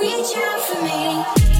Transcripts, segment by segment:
Reach out for me.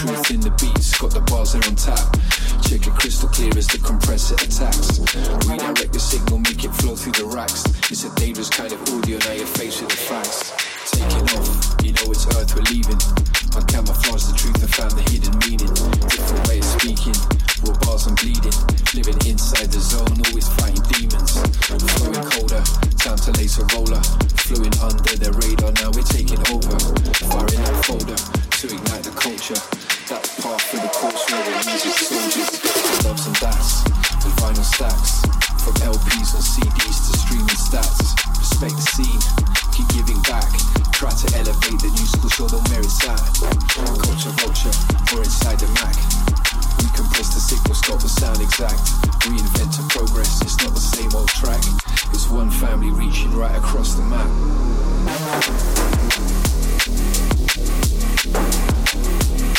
truth in the beats, got the bars there on tap. Check it crystal clear as the compressor attacks. Redirect the signal, make it flow through the racks. It's a dangerous kind of audio, now you're faced with the facts. Taking off, you know it's Earth we're leaving. I camouflage the truth and found the hidden meaning. Different way of speaking, raw bars and bleeding. Living inside the zone, always fighting demons. Flowing colder, time to lace a roller. Flew under the radar, now we're taking over. Firing that folder to ignite the culture. That's part of the course where music soldiers for loves and that's and vinyl stacks. From LPs and CDs to streaming stats. Respect the scene, keep giving back. Try to elevate the new school so they'll merit that. Culture vulture, we're inside the Mac. We compress the signal, stop the sound exact. Reinvent a progress, it's not the same old track. It's one family reaching right across the map.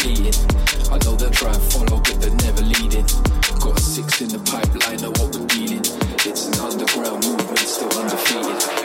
I know they'll try and follow, but they're never leading. Got a six in the pipeline, know what we're dealing. It's an underground movement, still undefeated.